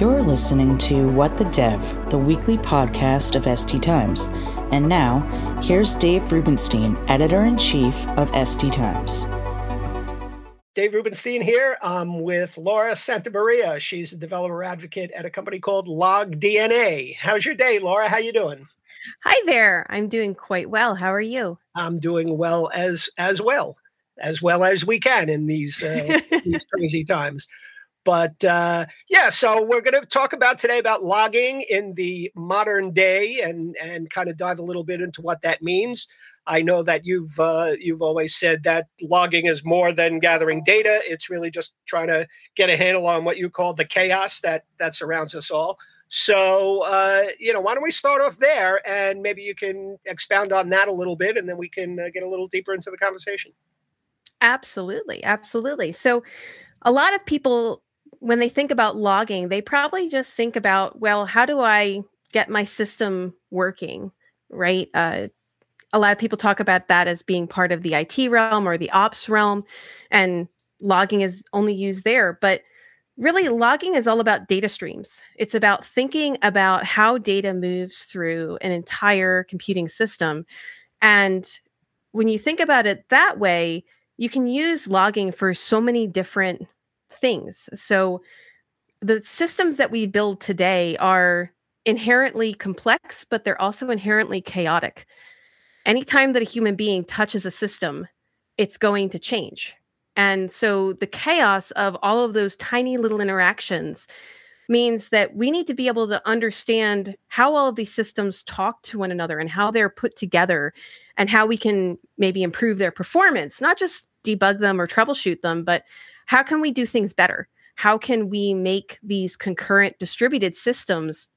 You're listening to What the Dev, the weekly podcast of SD Times. And now, here's Dave Rubinstein, editor in chief of SD Times. Dave Rubinstein here. I'm with Laura Santamaria. She's a developer advocate at a company called LogDNA. How's your day, Laura? How you doing? Hi there. I'm doing quite well. How are you? I'm doing well as as well, as well as we can in these uh, these crazy times. But uh, yeah, so we're going to talk about today about logging in the modern day and and kind of dive a little bit into what that means. I know that you've uh, you've always said that logging is more than gathering data. It's really just trying to get a handle on what you call the chaos that that surrounds us all. So uh, you know, why don't we start off there, and maybe you can expound on that a little bit, and then we can uh, get a little deeper into the conversation. Absolutely, absolutely. So, a lot of people when they think about logging, they probably just think about, well, how do I get my system working, right? Uh, a lot of people talk about that as being part of the IT realm or the ops realm, and logging is only used there. But really, logging is all about data streams. It's about thinking about how data moves through an entire computing system. And when you think about it that way, you can use logging for so many different things. So the systems that we build today are inherently complex, but they're also inherently chaotic. Anytime that a human being touches a system, it's going to change. And so the chaos of all of those tiny little interactions means that we need to be able to understand how all of these systems talk to one another and how they're put together and how we can maybe improve their performance, not just debug them or troubleshoot them, but how can we do things better? How can we make these concurrent distributed systems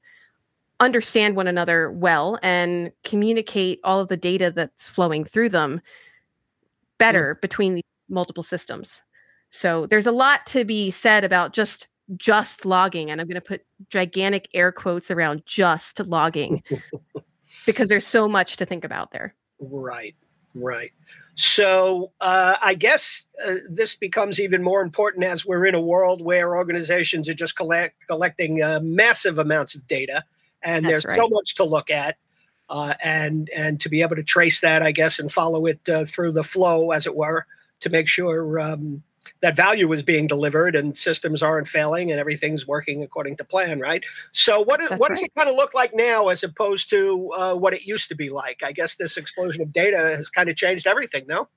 understand one another well and communicate all of the data that's flowing through them better mm. between these multiple systems? So there's a lot to be said about just just logging and I'm going to put gigantic air quotes around just logging because there's so much to think about there. Right. Right. So uh, I guess uh, this becomes even more important as we're in a world where organizations are just collect, collecting uh, massive amounts of data, and That's there's right. so much to look at, uh, and and to be able to trace that, I guess, and follow it uh, through the flow, as it were, to make sure um, that value is being delivered and systems aren't failing and everything's working according to plan, right? So what is, what right. does it kind of look like now as opposed to uh, what it used to be like? I guess this explosion of data has kind of changed everything, no?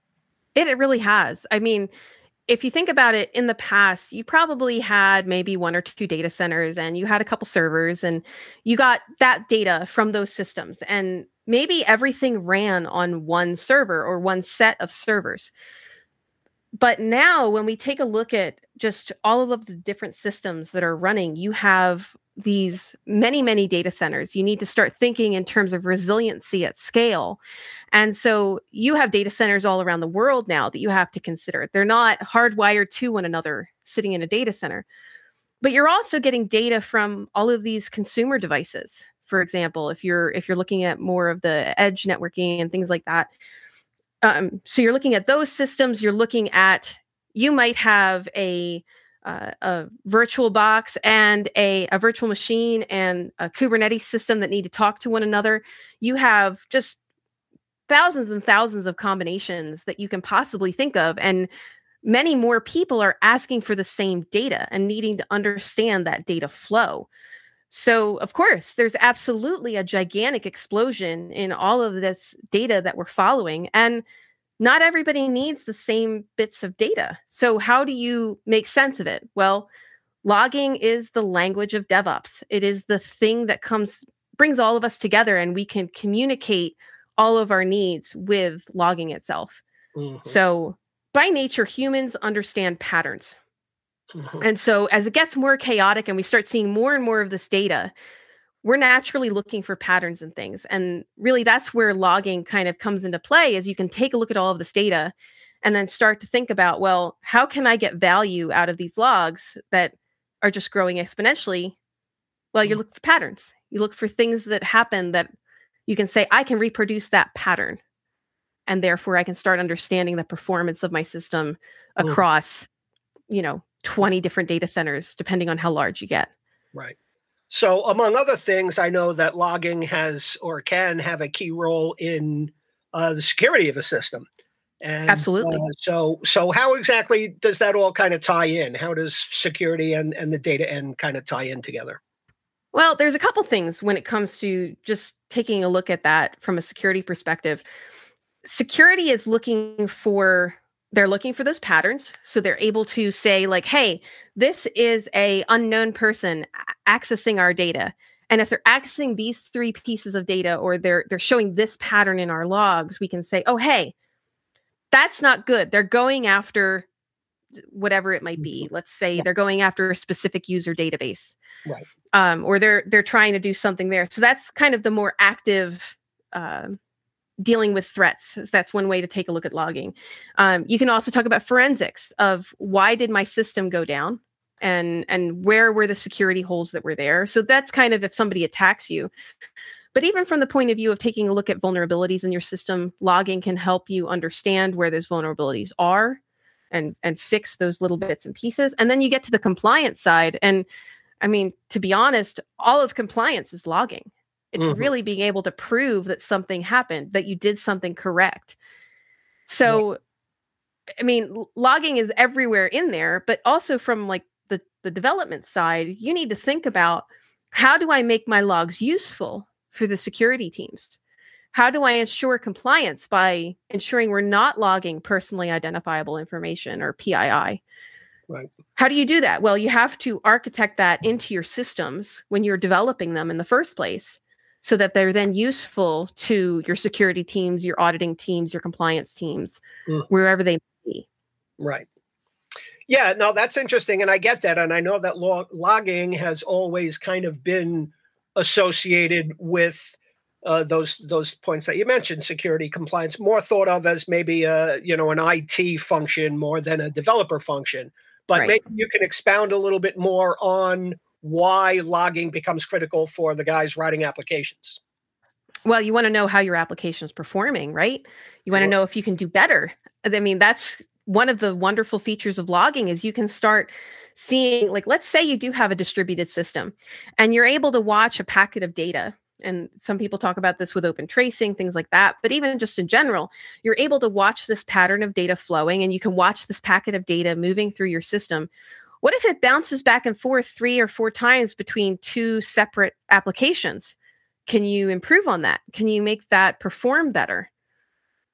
It, it really has. I mean, if you think about it in the past, you probably had maybe one or two data centers and you had a couple servers and you got that data from those systems and maybe everything ran on one server or one set of servers but now when we take a look at just all of the different systems that are running you have these many many data centers. You need to start thinking in terms of resiliency at scale. And so you have data centers all around the world now that you have to consider. They're not hardwired to one another sitting in a data center. But you're also getting data from all of these consumer devices. For example if you're if you're looking at more of the edge networking and things like that um, so you're looking at those systems you're looking at you might have a uh, a virtual box and a, a virtual machine and a kubernetes system that need to talk to one another. You have just thousands and thousands of combinations that you can possibly think of and many more people are asking for the same data and needing to understand that data flow so, of course, there's absolutely a gigantic explosion in all of this data that we're following. And not everybody needs the same bits of data. So, how do you make sense of it? Well, logging is the language of DevOps, it is the thing that comes, brings all of us together, and we can communicate all of our needs with logging itself. Mm-hmm. So, by nature, humans understand patterns Mm-hmm. And so as it gets more chaotic and we start seeing more and more of this data, we're naturally looking for patterns and things. And really that's where logging kind of comes into play is you can take a look at all of this data and then start to think about, well, how can I get value out of these logs that are just growing exponentially? Well, you mm. look for patterns. You look for things that happen that you can say, I can reproduce that pattern. And therefore I can start understanding the performance of my system across, you know, 20 different data centers, depending on how large you get. Right. So, among other things, I know that logging has or can have a key role in uh, the security of a system. And, Absolutely. Uh, so, so how exactly does that all kind of tie in? How does security and, and the data end kind of tie in together? Well, there's a couple things when it comes to just taking a look at that from a security perspective. Security is looking for they're looking for those patterns so they're able to say like hey this is a unknown person accessing our data. And if they're accessing these three pieces of data or they're they're showing this pattern in our logs we can say oh hey that's not good. They're going after whatever it might be. Mm-hmm. let's say yeah. they're going after a specific user database. Right. Um, or they're they're trying to do something there. So that's kind of the more active uh, dealing with threats. That's one way to take a look at logging. Um, you can also talk about forensics of why did my system go down and and where were the security holes that were there. So that's kind of if somebody attacks you. But even from the point of view of taking a look at vulnerabilities in your system, logging can help you understand where those vulnerabilities are and and fix those little bits and pieces. And then you get to the compliance side and I mean, to be honest, all of compliance is logging. It's mm-hmm. really being able to prove that something happened, that you did something correct. So, yeah. I mean, logging is everywhere in there, but also from like the the development side, you need to think about how do I make my logs useful for the security teams? How do I ensure compliance by ensuring we're not logging personally identifiable information or PII? Right. How do you do that? Well, you have to architect that into your systems when you're developing them in the first place so that they're then useful to your security teams, your auditing teams, your compliance teams, mm. wherever they may be. Right. Yeah, no, that's interesting. And I get that. And I know that log- logging has always kind of been associated with uh, those those points that you mentioned, security compliance, more thought of as maybe a you know an IT function more than a developer function. But right. maybe you can expound a little bit more on why logging becomes critical for the guys writing applications. Well, you want to know how your application is performing, right? You want to know if you can do better. I mean, that's one of the wonderful features of logging is you can start seeing like let's say you do have a distributed system and you're able to watch a packet of data and some people talk about this with open tracing things like that but even just in general you're able to watch this pattern of data flowing and you can watch this packet of data moving through your system what if it bounces back and forth three or four times between two separate applications? Can you improve on that? Can you make that perform better?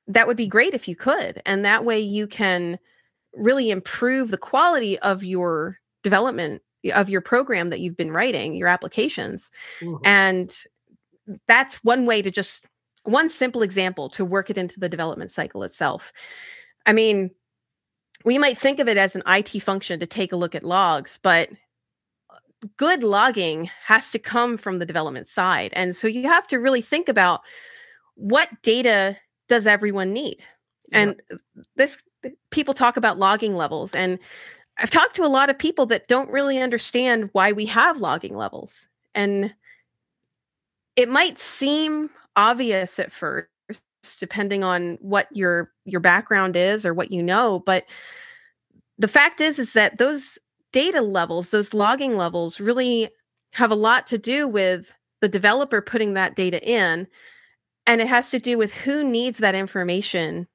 That would be great if you could. And that way you can really improve the quality of your development of your program that you've been writing, your applications. Mm-hmm. And that's one way to just one simple example to work it into the development cycle itself. I mean, we might think of it as an IT function to take a look at logs, but uh, good logging has to come from the development side. And so you have to really think about what data does everyone need? And this people talk about logging levels and I've talked to a lot of people that don't really understand why we have logging levels. And it might seem obvious at first, depending on what your your background is or what you know but the fact is is that those data levels those logging levels really have a lot to do with the developer putting that data in and it has to do with who needs that information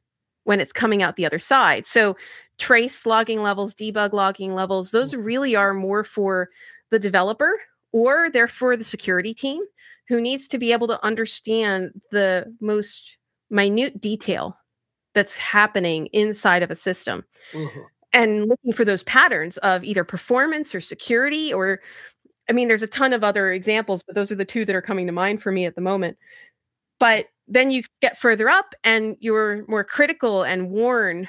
when it's coming out the other side so trace logging levels debug logging levels those mm-hmm. really are more for the developer or they're for the security team who needs to be able to understand the most minute detail that's happening inside of a system mm-hmm. and looking for those patterns of either performance or security or i mean there's a ton of other examples but those are the two that are coming to mind for me at the moment but then you get further up and your more critical and warn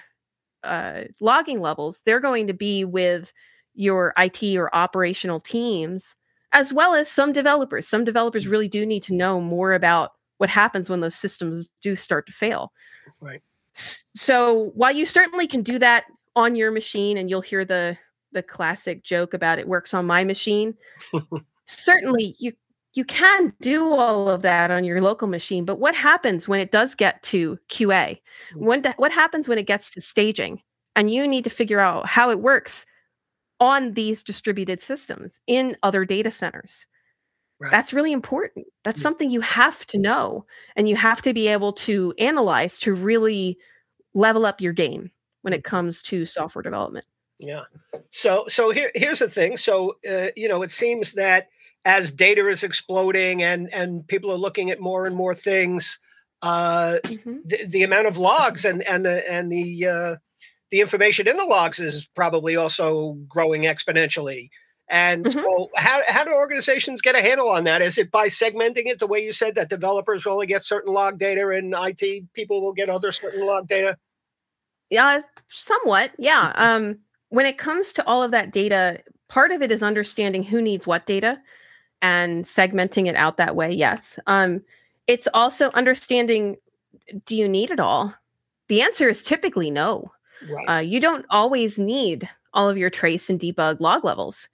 uh, logging levels they're going to be with your it or operational teams as well as some developers some developers really do need to know more about what happens when those systems do start to fail. Right. So while you certainly can do that on your machine, and you'll hear the the classic joke about it works on my machine, certainly you you can do all of that on your local machine. But what happens when it does get to QA? Mm. When what happens when it gets to staging? And you need to figure out how it works on these distributed systems in other data centers. Right. That's really important. That's something you have to know and you have to be able to analyze to really level up your game when it mm-hmm. comes to software development. Yeah. So so here here's the thing. So uh, you know, it seems that as data is exploding and and people are looking at more and more things, uh, mm-hmm. the, the amount of logs and and the and the uh, the information in the logs is probably also growing exponentially. And mm-hmm. so, how, how do organizations get a handle on that? Is it by segmenting it the way you said that developers only get certain log data and IT people will get other certain log data? Yeah, somewhat. Yeah. Mm-hmm. Um, when it comes to all of that data, part of it is understanding who needs what data and segmenting it out that way. Yes. Um, it's also understanding do you need it all? The answer is typically no. Right. Uh, you don't always need all of your trace and debug log levels.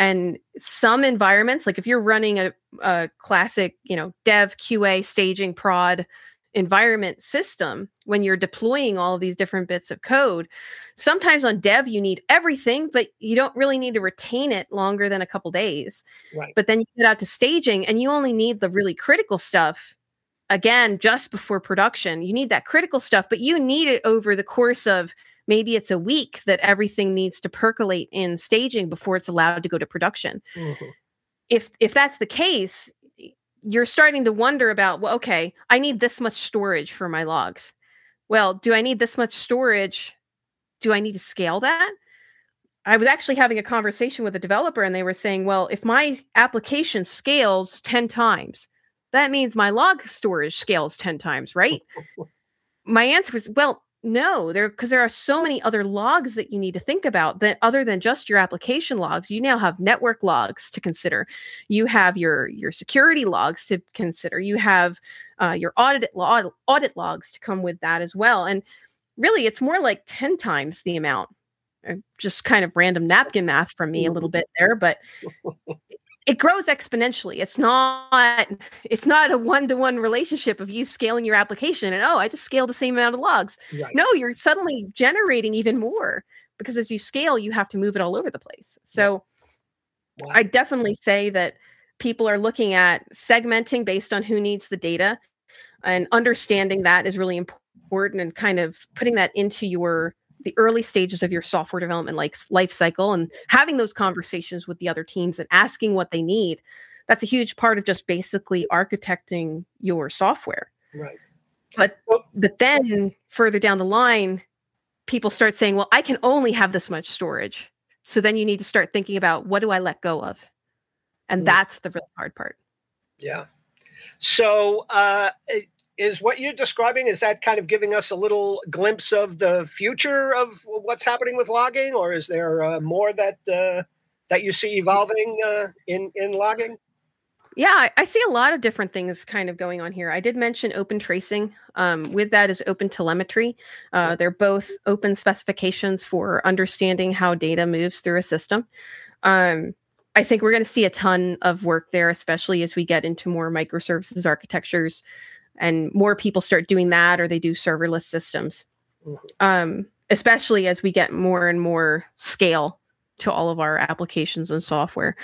And some environments, like if you're running a, a classic, you know, dev, QA, staging, prod environment system, when you're deploying all of these different bits of code, sometimes on dev you need everything, but you don't really need to retain it longer than a couple days. Right. But then you get out to staging and you only need the really critical stuff again just before production. You need that critical stuff, but you need it over the course of maybe it's a week that everything needs to percolate in staging before it's allowed to go to production. Mm-hmm. if if that's the case you're starting to wonder about well okay i need this much storage for my logs. Well do i need this much storage? Do i need to scale that? I was actually having a conversation with a developer and they were saying well if my application scales 10 times that means my log storage scales 10 times right? My answer was well no, there because there are so many other logs that you need to think about that other than just your application logs. You now have network logs to consider. You have your your security logs to consider. You have uh, your audit audit, audit logs to come with that as well. And really, it's more like ten times the amount. Uh, just kind of random napkin math from me a little bit there, but it grows exponentially it's not it's not a one-to-one relationship of you scaling your application and oh i just scale the same amount of logs right. no you're suddenly generating even more because as you scale you have to move it all over the place so wow. i definitely say that people are looking at segmenting based on who needs the data and understanding that is really important and kind of putting that into your the early stages of your software development like life cycle and having those conversations with the other teams and asking what they need that's a huge part of just basically architecting your software. Right. But but then further down the line people start saying well i can only have this much storage. So then you need to start thinking about what do i let go of? And mm. that's the really hard part. Yeah. So uh, is what you're describing is that kind of giving us a little glimpse of the future of what's happening with logging or is there uh, more that uh, that you see evolving uh, in in logging? Yeah I, see a lot of different things kind of going on here. I did mention open tracing um, with that is open telemetry. Uh, they're both open specifications for understanding how data moves through a system. Um, I think we're going to see a ton of work there, especially as we get into more microservices architectures and more people start doing that or they do serverless systems. Mm-hmm. um, especially as we get more and more scale to all of our applications and software.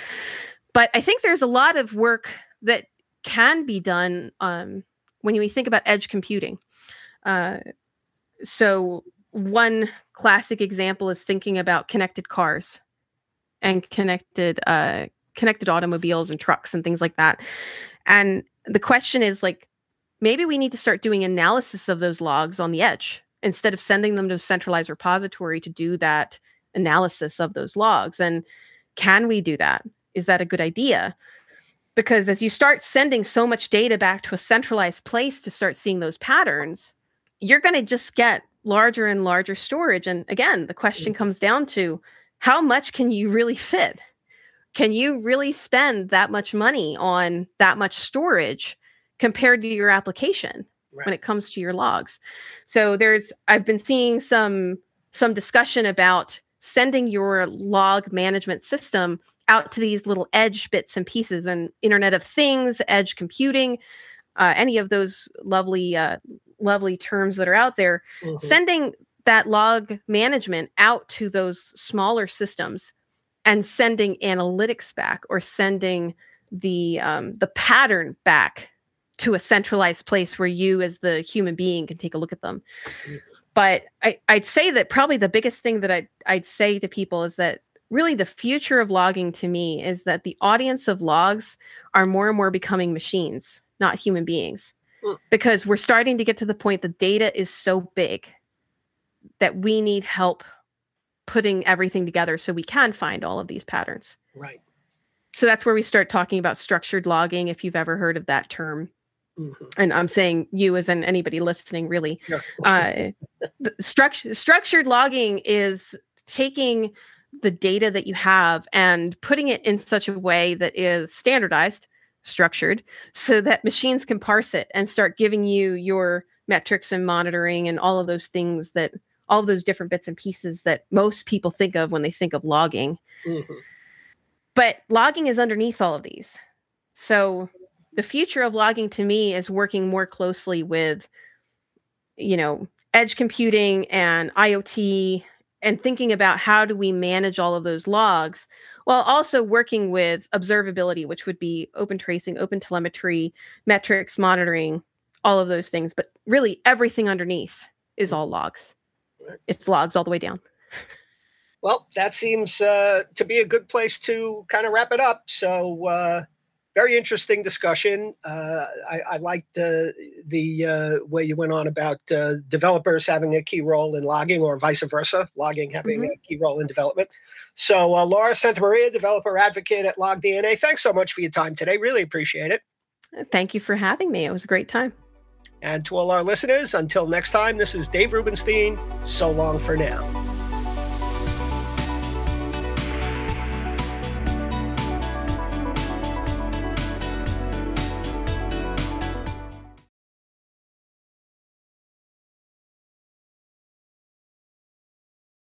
But i think there's a lot of work that can be done um, when we think about edge computing. Uh, so one classic example is thinking about connected cars and connected uh, connected automobiles and trucks and things like that. And the question is like maybe we need to start doing analysis of those logs on the edge instead of sending them to a centralized repository to do that analysis of those logs. And can we do that? Is that a good idea? Because as you start sending so much data back to a centralized place to start seeing those patterns, you're going to just get larger and larger storage. And again, the question mm-hmm. comes down to how much can you really fit? Can you really spend that much money on that much storage compared to your application right. when it comes to your logs. So there's I've been seeing some some discussion about sending your log management system out to these little edge bits and pieces and internet of things edge computing uh, any of those lovely uh, lovely terms that are out there mm-hmm. sending that log management out to those smaller systems and sending analytics back or sending the um, the pattern back to a centralized place where you as the human being can take a look at them. But I, would say that probably the biggest thing that I'd, I'd say to people is that really the future of logging to me is that the audience of logs are more and more becoming machines not human beings. Mm. because we're starting to get to the point the data is so big that we need help putting everything together so we can find all of these patterns. Right. So that's where we start talking about structured logging if you've ever heard of that term mm-hmm. and i'm saying you as in anybody listening really yeah. uh, struct- structured logging is taking the data that you have and putting it in such a way that is standardized, structured, so that machines can parse it and start giving you your metrics and monitoring and all of those things that all those different bits and pieces that most people think of when they think of logging. Mm-hmm. But logging is underneath all of these. So the future of logging to me is working more closely with, you know, edge computing and IoT and thinking about how do we manage all of those logs while also working with observability which would be open tracing open telemetry metrics monitoring all of those things. But really everything underneath is all logs. It's logs all the way down. Well that seems uh, to be a good place to kind of wrap it up. So uh, very interesting discussion. Uh, I, I liked the the uh, way you went on about uh, developers having a key role in logging, or vice versa, logging having mm-hmm. a key role in development. So, uh, Laura Santamaria, developer advocate at LogDNA, thanks so much for your time today. Really appreciate it. Thank you for having me. It was a great time. And to all our listeners, until next time, this is Dave Rubinstein. So long for now.